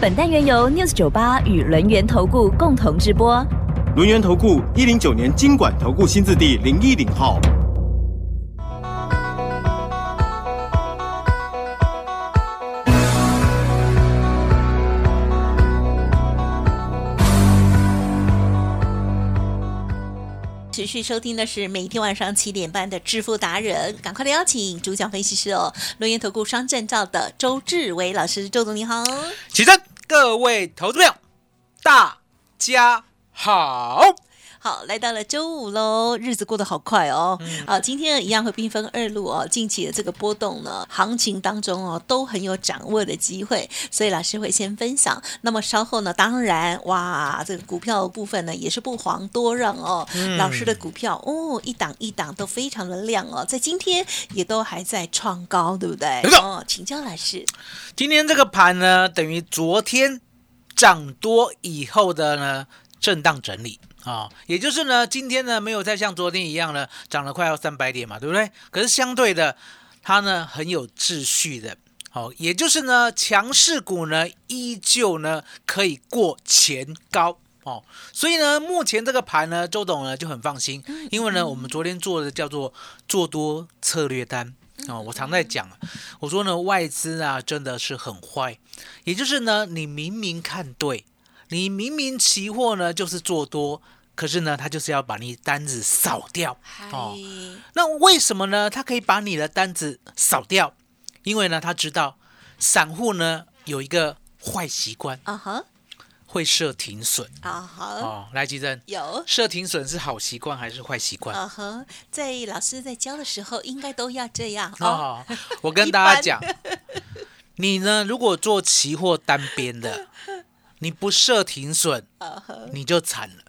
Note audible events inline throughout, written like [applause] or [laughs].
本单元由 News 九八与轮源投顾共同直播。轮源投顾一零九年经管投顾新字第零一零号。持续收听的是每天晚上七点半的致富达人，赶快的邀请主讲分析师哦，轮研投顾双证照的周志伟老师，周总你好。起身，各位投资朋友，大家好。好，来到了周五喽，日子过得好快哦。啊，今天一样会兵分二路哦。近期的这个波动呢，行情当中哦，都很有掌握的机会，所以老师会先分享。那么稍后呢，当然哇，这个股票的部分呢，也是不遑多让哦。老师的股票哦，一档一档都非常的亮哦，在今天也都还在创高，对不对？哦，请教老师。今天这个盘呢，等于昨天涨多以后的呢震荡整理啊、也就是呢，今天呢没有再像昨天一样呢涨了快要三百点嘛，对不对？可是相对的，它呢很有秩序的。好、也就是呢，强势股呢依旧呢可以过前高哦，所以呢，目前这个盘呢，周董呢就很放心，因为呢，我们昨天做的叫做做多策略单哦，我常在讲，我说呢，外资啊真的是很坏，也就是呢，你明明看对，你明明期货呢就是做多，可是呢，他就是要把你单子扫掉哦。那为什么呢？他可以把你的单子扫掉，因为呢，他知道散户呢有一个坏习惯，啊哈，会设停损啊哈，哦。来，吉珍，有。设停损是好习惯还是坏习惯？啊哈，在老师在教的时候，应该都要这样哦。哦，我跟大家讲，[laughs] 你呢，如果做期货单边的，你不设停损，你就惨了。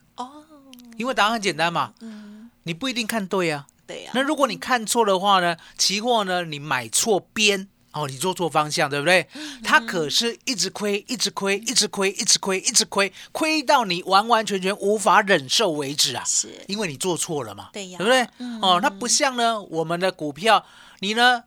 哦，因为答案很简单嘛，嗯，你不一定看对啊。对呀、那如果你看错的话呢，期货呢你买错边哦，你做错方向，对不对？嗯。它可是一直亏，一直亏，一直亏，一直亏，一直亏，亏到你完完全全无法忍受为止啊！是。因为你做错了嘛，对呀。对不对？嗯。哦，那不像呢，我们的股票，你呢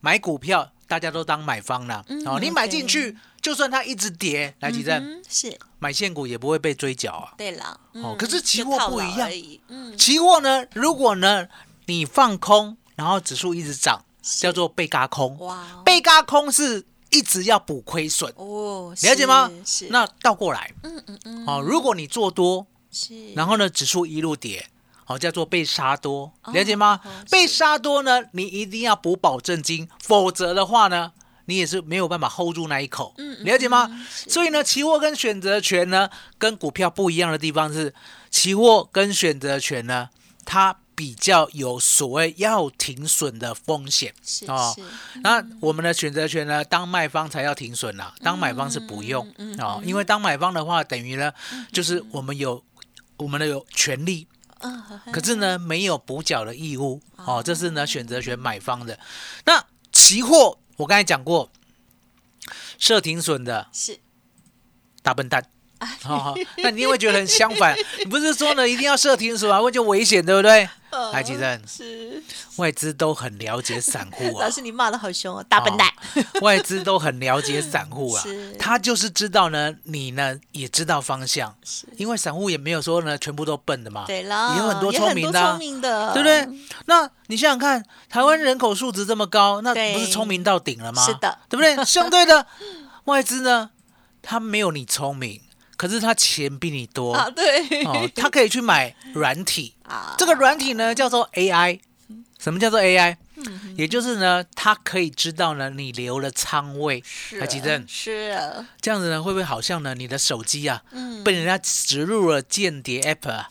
买股票，大家都当买方了、嗯哦，你买进对去，就算它一直跌，来几阵、嗯，是。买现股也不会被追缴啊。对了。嗯哦可是期货不一样。嗯，期货呢，如果呢你放空，然后指数一直涨，叫做被嘎空。哇。哦，被嘎空是一直要补亏损，哦，了解吗？是？那倒过来，嗯嗯嗯，哦，如果你做多，是，然后呢指数一路跌，哦，叫做被杀多，了解吗？哦？被杀多呢，你一定要补保证金，否则的话呢，你也是没有办法 hold 住那一口，嗯嗯了解吗嗯？所以呢，期货跟选择权呢，跟股票不一样的地方是，期货跟选择权呢，它比较有所谓要停损的风险是哦。那我们的选择权呢，当卖方才要停损啦，当买方是不用嗯嗯哦，因为当买方的话，等于呢，就是我们有我们的有权利，嗯，可是呢没有补缴的义务哦，这是呢选择权买方的。那期货我刚才讲过，设停损的是大笨蛋。哦，那你也会觉得很相反。[laughs] 你不是说呢，一定要设停损啊，会就危险，对不对？来，吉正，是外资都很了解散户啊老，师，你骂的好凶哦，大笨蛋。外资都很了解散户啊，[laughs] [laughs] 他就是知道呢，你呢也知道方向，是因为散户也没有说呢全部都笨的嘛，对了，也有很多聪明的啊聪明的，对不对？那你想想看，台湾人口数值这么高，那不是聪明到顶了吗？是的，对不对？相对的，外资呢，他没有你聪明，可是他钱比你多。啊，对，哦，他可以去买软体，啊，这个软体呢叫做 AI。什么叫做 AI？嗯。也就是呢，他可以知道呢你留了仓位，是。台积电是，这样子呢会不会好像呢你的手机啊嗯，被人家植入了间谍 App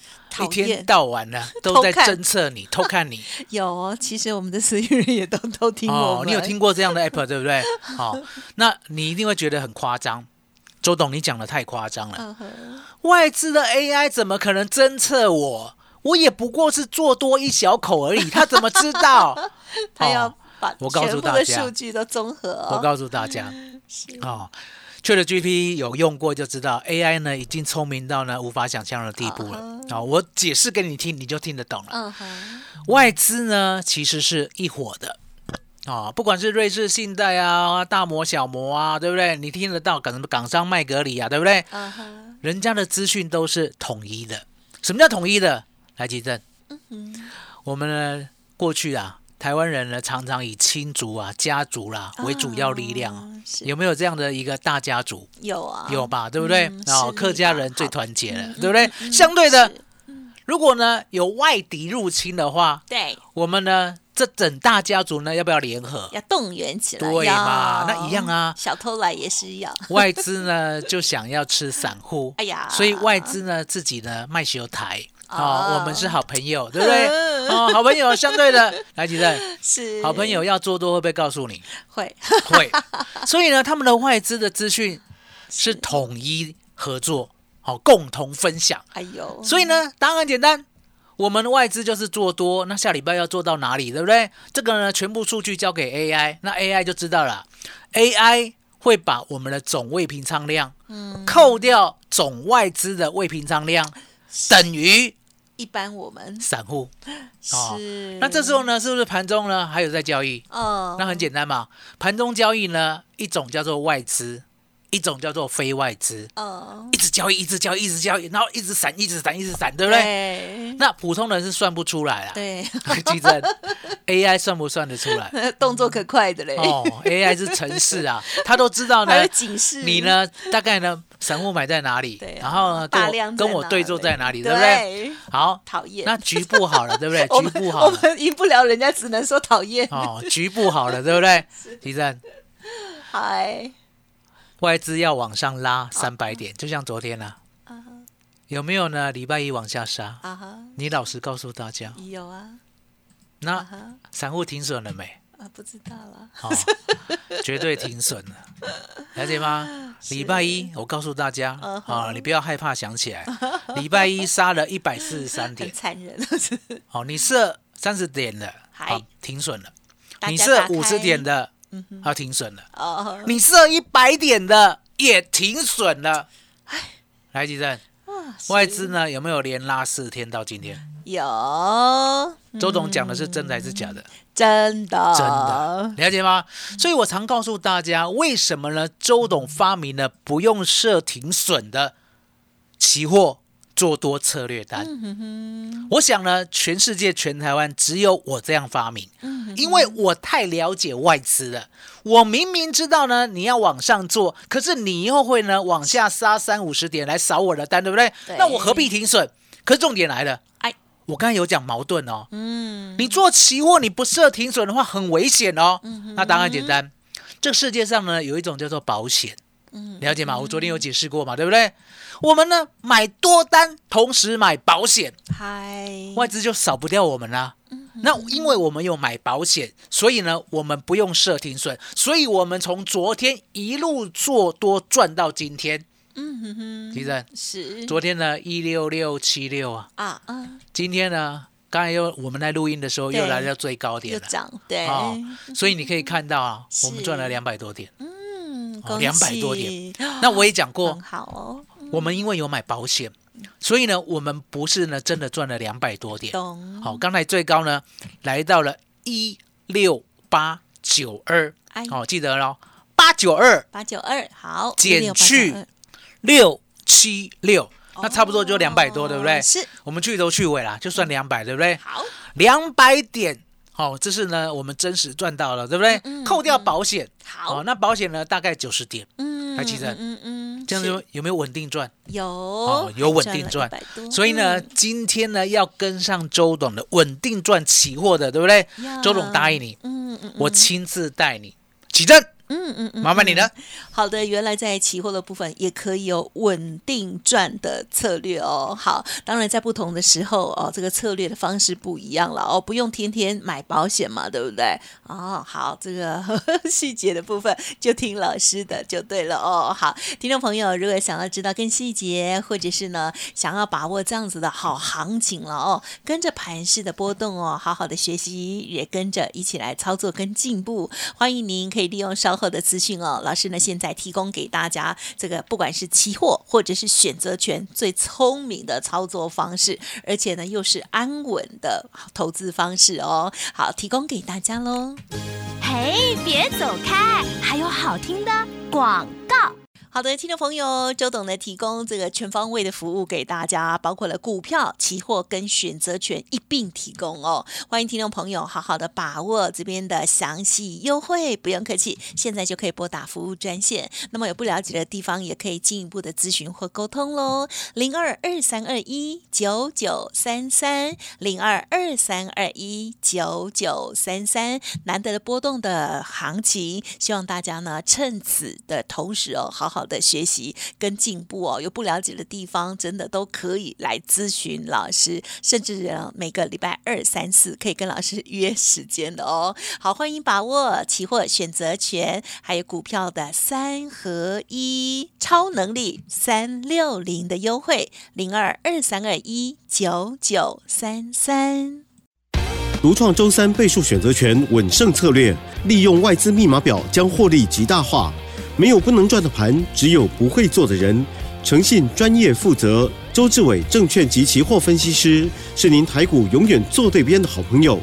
一天到晚呢都在侦测你、[laughs] 偷看你。有哦，其实我们的私域人也都偷听我哦，你有听过这样的 app 对不对？好、那你一定会觉得很夸张。周董，你讲的太夸张了。外资的 AI 怎么可能侦测我？我也不过是做多一小口而已，他怎么知道？[laughs] 他要哦把我告诉全部的大家数据都综合哦。我告诉大家 [laughs] 是哦，ChatGPT 有用过就知道，AI 呢已经聪明到呢无法想象的地步了。嗯啊、我解释给你听，你就听得懂了。外资呢其实是一伙的。啊、不管是瑞士信贷啊、大摩、小摩啊，对不对？你听得到港港商麦格里啊，对不对？人家的资讯都是统一的。什么叫统一的？来，吉正，嗯我们呢过去啊，台湾人呢常常以亲族啊、家族啦、为主要力量有没有这样的一个大家族？有啊，有吧？对不对？嗯哦，客家人最团结了，嗯对不对？嗯相对的，是如果呢有外敌入侵的话，对，我们呢这整大家族呢要不要联合？要动员起来，对嘛那一样啊。小偷来也是要，[laughs] 外资呢就想要吃散户，[laughs] 哎呀，所以外资呢自己呢卖修台。哦哦，我们是好朋友，对不对？嗯。哦，好朋友，相对的，[laughs] 来吉正，是。好朋友要做多会不会告诉你？会，会。所以呢，他们的外资的资讯是。统一合作，好、共同分享。哎呦，所以呢，答案很简单，我们的外资就是做多。那下礼拜要做到哪里，对不对？这个呢，全部数据交给 AI，那 AI 就知道了。AI 会把我们的总未平仓量，嗯，扣掉总外资的未平仓量，等于一般我们散户。哦是，那这时候呢，是不是盘中呢还有在交易？嗯，那很简单嘛，盘中交易呢，一种叫做外资，一种叫做非外资，嗯，一直交易，一直交易，一直交易，然后一直闪，一直闪，一直闪，对不对？对那普通人是算不出来啊。对，[laughs] 记真 AI 算不算得出来？[laughs] 动作可快的嘞，哦，AI 是城市啊，[laughs] 他都知道呢。警示你？呢，大概呢，散户买在哪里？对啊然后呢，跟我大量跟我对坐在哪里，对不对？好，讨厌。那局部好了，对不对？局部好了，我们赢不了人家，只能说讨厌。哦，局部好了，对不对？提正嗨，外资要往上拉三百点，就像昨天呢、啊哈有没有呢？礼拜一往下杀，啊哈，你老实告诉大家，有啊，啊那哈散户停损了没？啊，不知道了。哦，绝对停损了，[laughs] 了解吗？礼拜一我告诉大家嗯啊、你不要害怕想起来，礼拜一杀了一百四十三很点，[laughs] 残忍，哦，你设三十点的，嗨。好停损了；你家打开。设五十点的，嗯哼好停损了；哦，你设一百点的也停损了。来，吉正，外资呢有没有连拉四天到今天？有周董讲的是真的还是假的？真的真的，了解吗？所以我常告诉大家，为什么呢？周董发明了不用设停损的期货做多策略单。我想呢，全世界全台湾只有我这样发明，因为我太了解外资了。我明明知道呢，你要往上做，可是你又会呢往下杀三五十点来扫我的单，对不对？对那我何必停损？可是重点来了，哎，我刚才有讲矛盾哦。嗯，你做期货，你不设停损的话，很危险哦。那答案简单，这个世界上呢有一种叫做保险，了解吗？我昨天有解释过嘛，对不对？我们呢买多单，同时买保险，嗨，外资就少不掉我们啦。那因为我们有买保险，所以呢我们不用设停损，所以我们从昨天一路做多赚到今天。嗯哼哼，其实是昨天呢一六六七六啊，啊嗯，今天呢刚才又我们在录音的时候又来到最高点又了。涨，对，哦，所以你可以看到啊，我们赚了两百多点。嗯，哦恭200多点。[gasps] 那我也讲过，好哦，我们因为有买保险，所以呢，我们不是呢真的赚了两百多点。懂，好，刚才最高呢来到了一六八九二，哎，好，记得喽，八九二八九二，好，减去六七六，那差不多就两百多，对不对？哦？是，我们去头去尾啦，就算两百，对不对？好，两百点，好，这是呢我们真实赚到了，对不对？嗯扣掉保险，好。哦，，那保险呢大概九十点，嗯，还记得嗯嗯，这样是。子有没有稳定赚？有哦，有稳定赚。还了100多所以呢，嗯。今天呢要跟上周董的稳定赚期货的，对不对？周董答应你，嗯嗯，我亲自带你起正，嗯嗯嗯，麻烦你了。好的，原来在期货的部分也可以有稳定赚的策略哦。好，当然在不同的时候哦，这个策略的方式不一样了哦，不用天天买保险嘛，对不对？哦，好，这个 [laughs] 细节的部分就听老师的就对了哦。好，听众朋友，如果想要知道更细节，或者是呢想要把握这样子的好行情了哦，跟着盘势的波动哦，好好的学习，也跟着一起来操作跟进步。欢迎您可以利用稍后的资讯哦，老师呢现在提供给大家这个不管是期货或者是选择权最聪明的操作方式，而且呢又是安稳的投资方式哦。好，提供给大家喽。嘿，别走开，还有好听的广告。好的，听众朋友，周董呢提供这个全方位的服务给大家，包括了股票、期货跟选择权一并提供哦。欢迎听众朋友好好的把握这边的详细优惠，不用客气，现在就可以拨打服务专线。那么有不了解的地方，也可以进一步的咨询或沟通喽。零二二三二一九九三三，零二二三二一九九三三，难得的波动的行情，希望大家呢趁此的同时哦，好好。的学习跟进步哦，有不了解的地方，真的都可以来咨询老师，甚至每个礼拜二、三、四可以跟老师约时间的哦。好，欢迎把握期货选择权，还有股票的三合一超能力三六零的优惠，零二二三二一九九三三。独创周三倍数选择权稳胜策略，利用外资密码表将获利极大化。没有不能赚的盘，只有不会做的人。诚信、专业、负责，周志伟证券及期货分析师是您台股永远做对边的好朋友。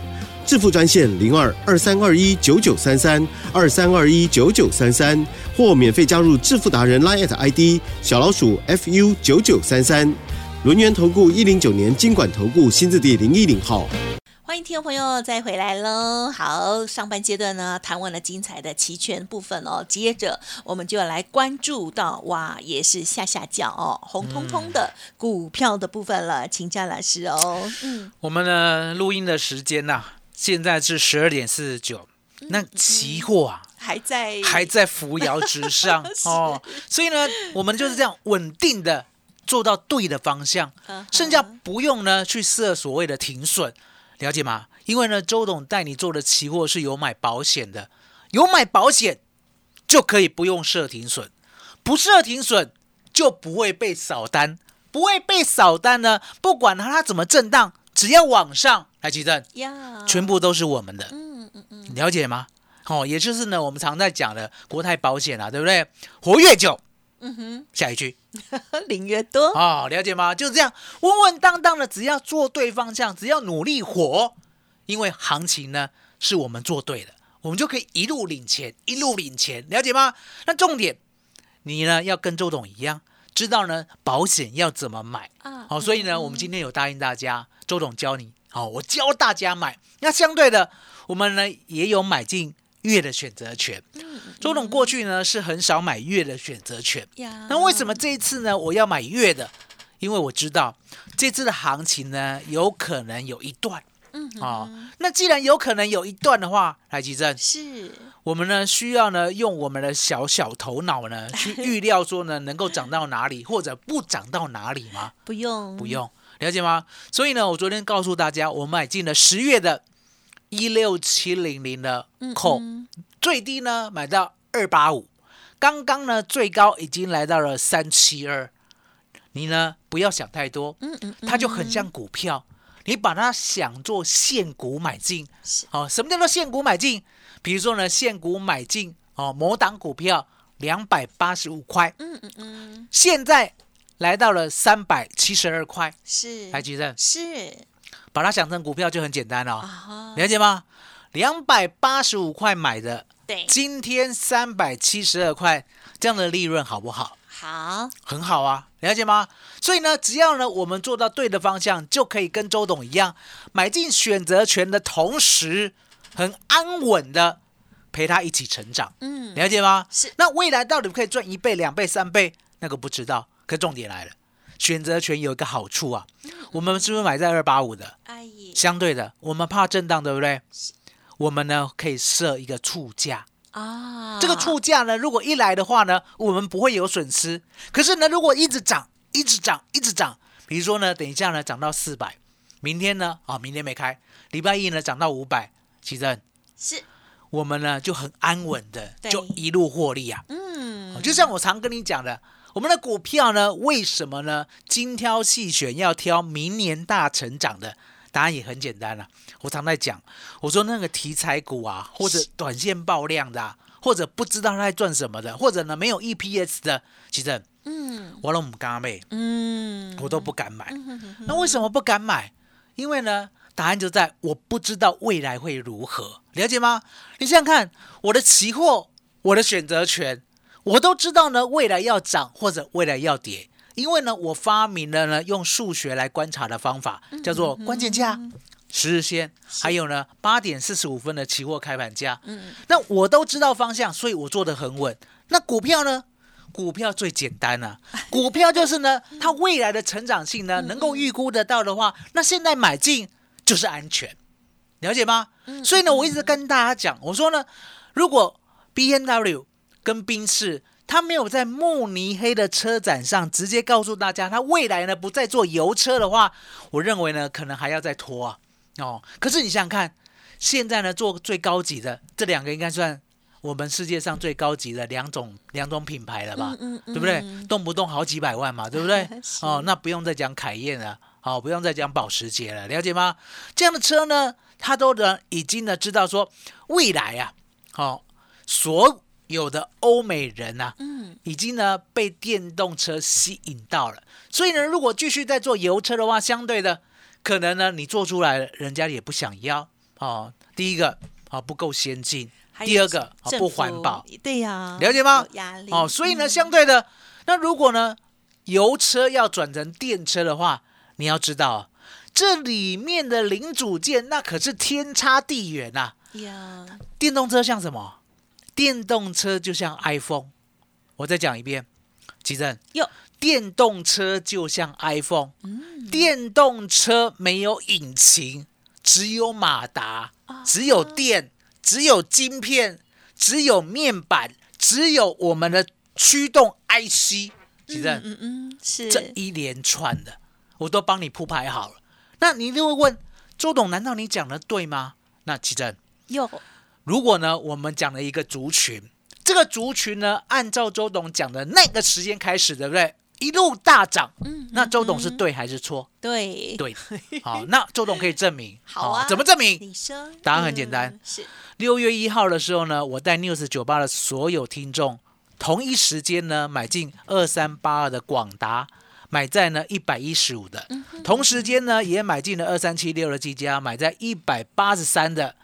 致富专线零二二三二一九九三三二三二一九九三三，或免费加入致富达人 Line ID 小老鼠 fu 九九三三。轮源投顾一零九年经管投顾新字第零一零号。听众朋友再回来喽！好，上半阶段呢谈完了精彩的期权部分哦，接着我们就要来关注到哇，也是下下叫哦，红彤彤的股票的部分了，请教老师哦。嗯，我们呢录音的时间呐，现在是十二点四十九，那期货啊还在还在扶摇直上 [laughs] 哦，所以呢，我们就是这样稳定的做到对的方向，剩下不用呢去设所谓的停损。了解吗？因为呢，周董带你做的期货是有买保险的，有买保险就可以不用设停损，不设停损就不会被扫单，不会被扫单呢。不管它它怎么震荡，只要往上来急震，全部都是我们的。嗯嗯嗯，了解吗？哦，也就是呢，我们常在讲的国泰保险啊，对不对？活越久。嗯哼，下一句，[laughs] 领越多哦，了解吗？就是这样，稳稳当当的，只要做对方向，只要努力活，因为行情呢是我们做对的，我们就可以一路领钱，一路领钱，了解吗？那重点，你呢要跟周董一样，知道呢保险要怎么买啊？好，所以呢，我们今天有答应大家，周董教你，好，我教大家买。那相对的，我们呢也有买进。月的选择权，周董过去呢是很少买月的选择权，那为什么这一次呢我要买月的？因为我知道这次的行情呢有可能有一段，嗯，哦，那既然有可能有一段的话，来吉正，是我们呢需要呢用我们的小小头脑呢 [laughs] 去预料说呢能够涨到哪里或者不涨到哪里吗？不用，不用，了解吗？所以呢，我昨天告诉大家，我买进了十月的。一六七零零的扣，最低呢买到二八五，刚刚呢最高已经来到了三七二。你呢不要想太多，嗯嗯，它就很像股票，你把它想做现股买进，哦，什么叫做现股买进？比如说呢现股买进哦，某档股票两百八十五块，嗯嗯嗯，现在来到了三百七十二块，是，还记得，是。把它想成股票就很简单了，了解吗？两百八十五块买的，对，今天三百七十二块，这样的利润好不好？好，很好啊，了解吗？所以呢，只要呢我们做到对的方向，就可以跟周董一样，买进选择权的同时，很安稳的陪他一起成长。嗯，了解吗？是。那未来到底可以赚一倍、两倍、三倍？那个不知道。可重点来了。选择权有一个好处啊，我们是不是买在二八五的？相对的，我们怕震荡，对不对？我们呢可以设一个促价啊，这个出价呢，如果一来的话呢，我们不会有损失。可是呢，如果一直涨，一直涨，一直涨，比如说呢，等一下呢涨到四百，明天呢啊，明天没开，礼拜一呢涨到五百，其实是我们呢就很安稳的就一路获利啊。嗯哦就像我常跟你讲的，我们的股票呢，为什么呢？精挑细选，要挑明年大成长的。答案也很简单了、我常在讲，我说那个题材股啊，或者短线爆量的、啊，或者不知道他在赚什么的，或者呢没有 EPS 的，其实嗯我都不敢买，嗯，我都不敢买。那为什么不敢买？因为呢，答案就在我不知道未来会如何，了解吗？你想想看，我的期货，我的选择权，我都知道呢，未来要涨或者未来要跌。因为呢，我发明了呢用数学来观察的方法，叫做关键价、十日线，还有呢八点四十五分的期货开盘价。嗯那我都知道方向，所以我做的很稳。那股票呢？股票最简单了、[laughs] 股票就是呢，它未来的成长性呢能够预估得到的话，那现在买进就是安全，了解吗？所以呢，我一直跟大家讲，我说呢，如果 B N W 跟宾士，他没有在慕尼黑的车展上直接告诉大家，他未来呢不再做油车的话，我认为呢可能还要再拖啊。哦，可是你想想看，现在呢做最高级的这两个应该算我们世界上最高级的两种两种品牌了吧？嗯对不对？动不动好几百万嘛，对不对？[laughs] 哦，那不用再讲凯宴了，好、不用再讲保时捷了，了解吗？这样的车呢，他都呢已经呢知道说未来啊，好、所有的欧美人啊，嗯。已经呢被电动车吸引到了，所以呢，如果继续在做油车的话，相对的可能呢你做出来了，人家也不想要哦。第一个哦不够先进，第二个哦不环保，，对呀，了解吗？压力。哦，所以呢，嗯。相对的，那如果呢，油车要转成电车的话，你要知道啊，这里面的零组件那可是天差地远呐、呀，电动车像什么？电动车就像 iPhone。我再讲一遍，吉正，哟，电动车就像 iPhone，、嗯。电动车没有引擎，只有马达，啊。只有电，只有晶片，只有面板，只有我们的驱动 IC。吉正，嗯嗯是。这一连串的，我都帮你铺排好了。那你就会问周董，难道你讲的对吗？那奇正，有如果呢，我们讲了一个族群，这个族群呢，按照周董讲的那个时间开始，对不对？一路大涨，嗯那周董是对还是错？对对，[laughs] 好，那周董可以证明。好啊怎么证明？你说答案很简单嗯是六月一号的时候呢，我带 News 酒吧的所有听众，同一时间呢买进二三八二的广达，买在呢一百一十五的，嗯同时间呢也买进了二三七六的技嘉，买在一百八十三的，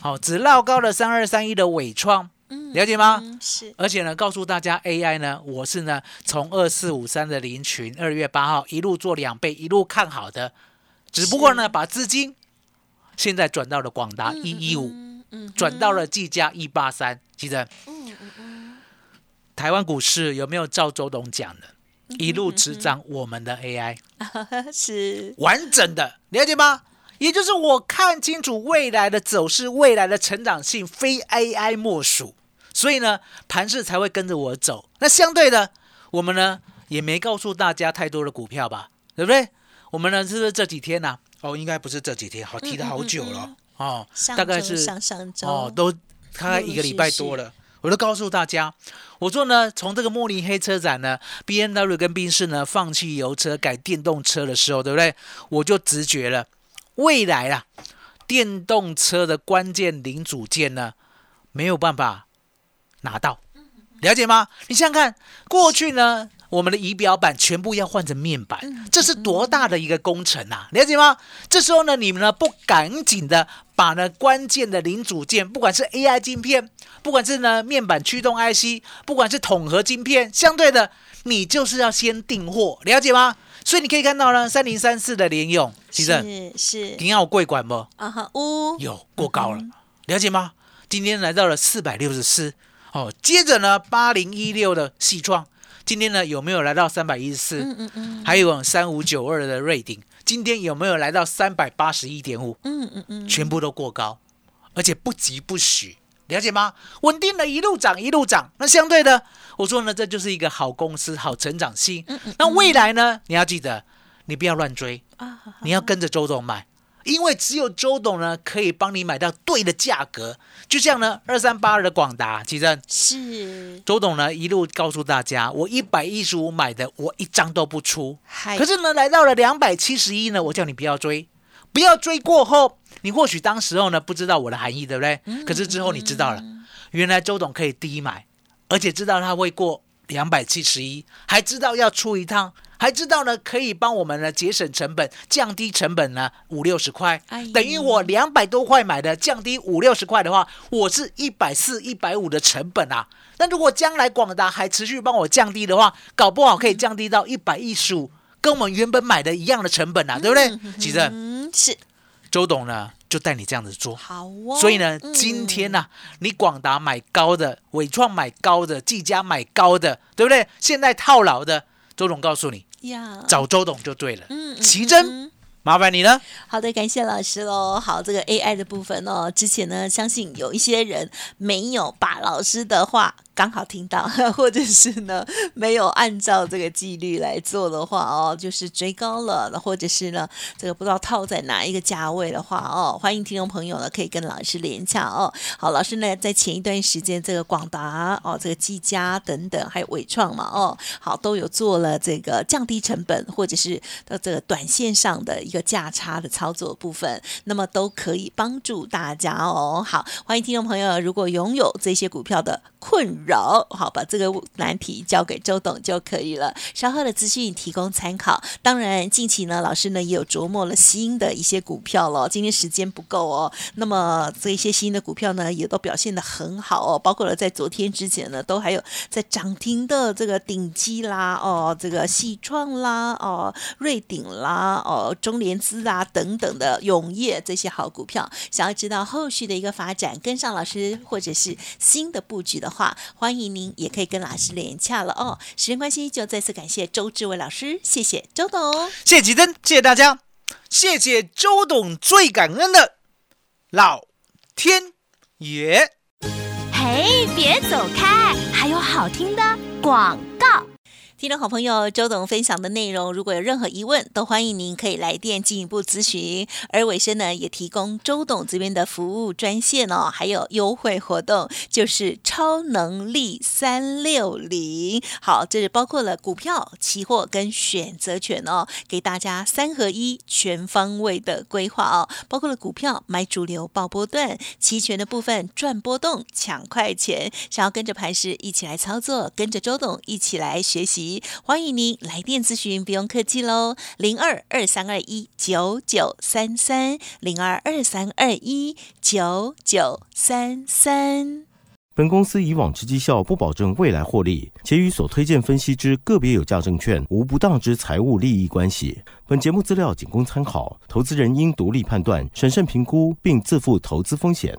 好、只绕高了三二三一的伟创，嗯了解吗？嗯是。而且呢，告诉大家 AI 呢，我是呢从二四五三的林群，二月八号一路做两倍，一路看好的，只不过呢，把资金现在转到了广达一一五，转到了技嘉一八三，记得？嗯嗯嗯。台湾股市有没有照周董讲的，一路执掌我们的 AI 嗯 [laughs] 是完整的，了解吗？也就是我看清楚未来的走势，未来的成长性，非 AI 莫属。所以呢，盘势才会跟着我走。那相对的，我们呢也没告诉大家太多的股票吧，对不对？我们呢是不是这几天呢、哦，应该不是这几天，好提了好久了、哦，大概是上上周哦，都大概一个礼拜多了。我都告诉大家，我说呢，从这个慕尼黑车展呢，B N W 跟宾士呢放弃油车改电动车的时候，对不对？我就直觉了，未来啊，电动车的关键零组件呢，没有办法拿到，了解吗？你想想看，过去呢，我们的仪表板全部要换成面板，这是多大的一个工程啊！了解吗？这时候呢，你们呢不赶紧的把呢关键的零组件，不管是 AI 晶片，不管是呢面板驱动 IC，不管是统合晶片，相对的，你就是要先订货，了解吗？所以你可以看到呢，三零三四的联用，其实是是你要有贵管不？啊哈呜有过高了，了解吗？今天来到了四百六十四，哦，接着呢，八零一六的细创，今天呢有没有来到三百一十四？嗯嗯嗯还有三五九二的瑞鼎，今天有没有来到三百八十一点五？嗯嗯嗯全部都过高，而且不急不徐，了解吗？稳定的一路涨一路涨，那相对的，我说呢，这就是一个好公司、好成长性。那未来呢，你要记得，你不要乱追啊，你要跟着周总买，因为只有周董呢可以帮你买到对的价格。就像呢，二三八二的广达，其实是，周董呢一路告诉大家，我一百一十五买的，我一张都不出。嗨可是呢，来到了两百七十一呢，我叫你不要追，不要追过后，你或许当时候呢不知道我的含义，对不对？可是之后你知道了，原来周董可以低买，而且知道他会过两百七十一，还知道要出一趟。还知道呢，可以帮我们呢节省成本，降低成本呢五六十块哎，等于我两百多块买的，降低五六十块的话，我是一百四、一百五的成本啊。那如果将来广达还持续帮我降低的话，搞不好可以降低到一百一十五，跟我们原本买的一样的成本啊，对不对？其实嗯，是周董呢就带你这样子做。好哦。所以呢，嗯今天呢、你广达买高的，伟创买高的，技嘉买高的，对不对？现在套牢的，周董告诉你，呀，找周董就对了。嗯嗯奇珍，嗯麻烦你了。好的，感谢老师喽。好，这个 AI 的部分哦，之前呢，相信有一些人没有把老师的话刚好听到，[laughs] 或者是呢没有按照这个纪律来做的话哦，就是追高了，或者是呢这个不知道套在哪一个价位的话哦，欢迎听众朋友呢可以跟老师连洽哦。好，老师呢在前一段时间这个广达哦，这个技嘉等等，还有伟创嘛哦，好都有做了这个降低成本或者是呃这个短线上的一个价差的操作部分，那么都可以帮助大家哦。好，欢迎听众朋友，如果拥有这些股票的困扰，好，把这个难题交给周董就可以了。稍后的资讯提供参考。当然，近期呢，老师呢也有琢磨了新的一些股票了。今天时间不够哦，那么这一些新的股票呢，也都表现的很好哦，包括了在昨天之前呢，都还有在涨停的这个顶基啦，哦，这个细创啦，哦，瑞鼎啦，哦，中联资啊等等的永业这些好股票，想要知道后续的一个发展，跟上老师或者是新的布局的话，欢迎您也可以跟老师连洽了哦。时间关系，就再次感谢周志伟老师，谢谢周董。谢谢吉珍，谢谢大家，谢谢周董，最感恩的老天爷。嘿，别走开，还有好听的广告。听众好朋友，周董分享的内容，如果有任何疑问，都欢迎您可以来电进一步咨询。而尾声呢，也提供周董这边的服务专线哦，还有优惠活动，就是超能力三六零。好，这是包括了股票、期货跟选择权哦，给大家三合一、全方位的规划哦，包括了股票买主流、报波段，期权的部分赚波动、抢快钱。想要跟着盘势一起来操作，跟着周董一起来学习。欢迎您来电咨询，不用客气喽，零二二三二一九九三三，零二二三二一九九三三。本公司以往之绩效不保证未来获利，且与所推荐分析之个别有价证券无不当之财务利益关系。本节目资料仅供参考，投资人应独立判断、审慎评估，并自负投资风险。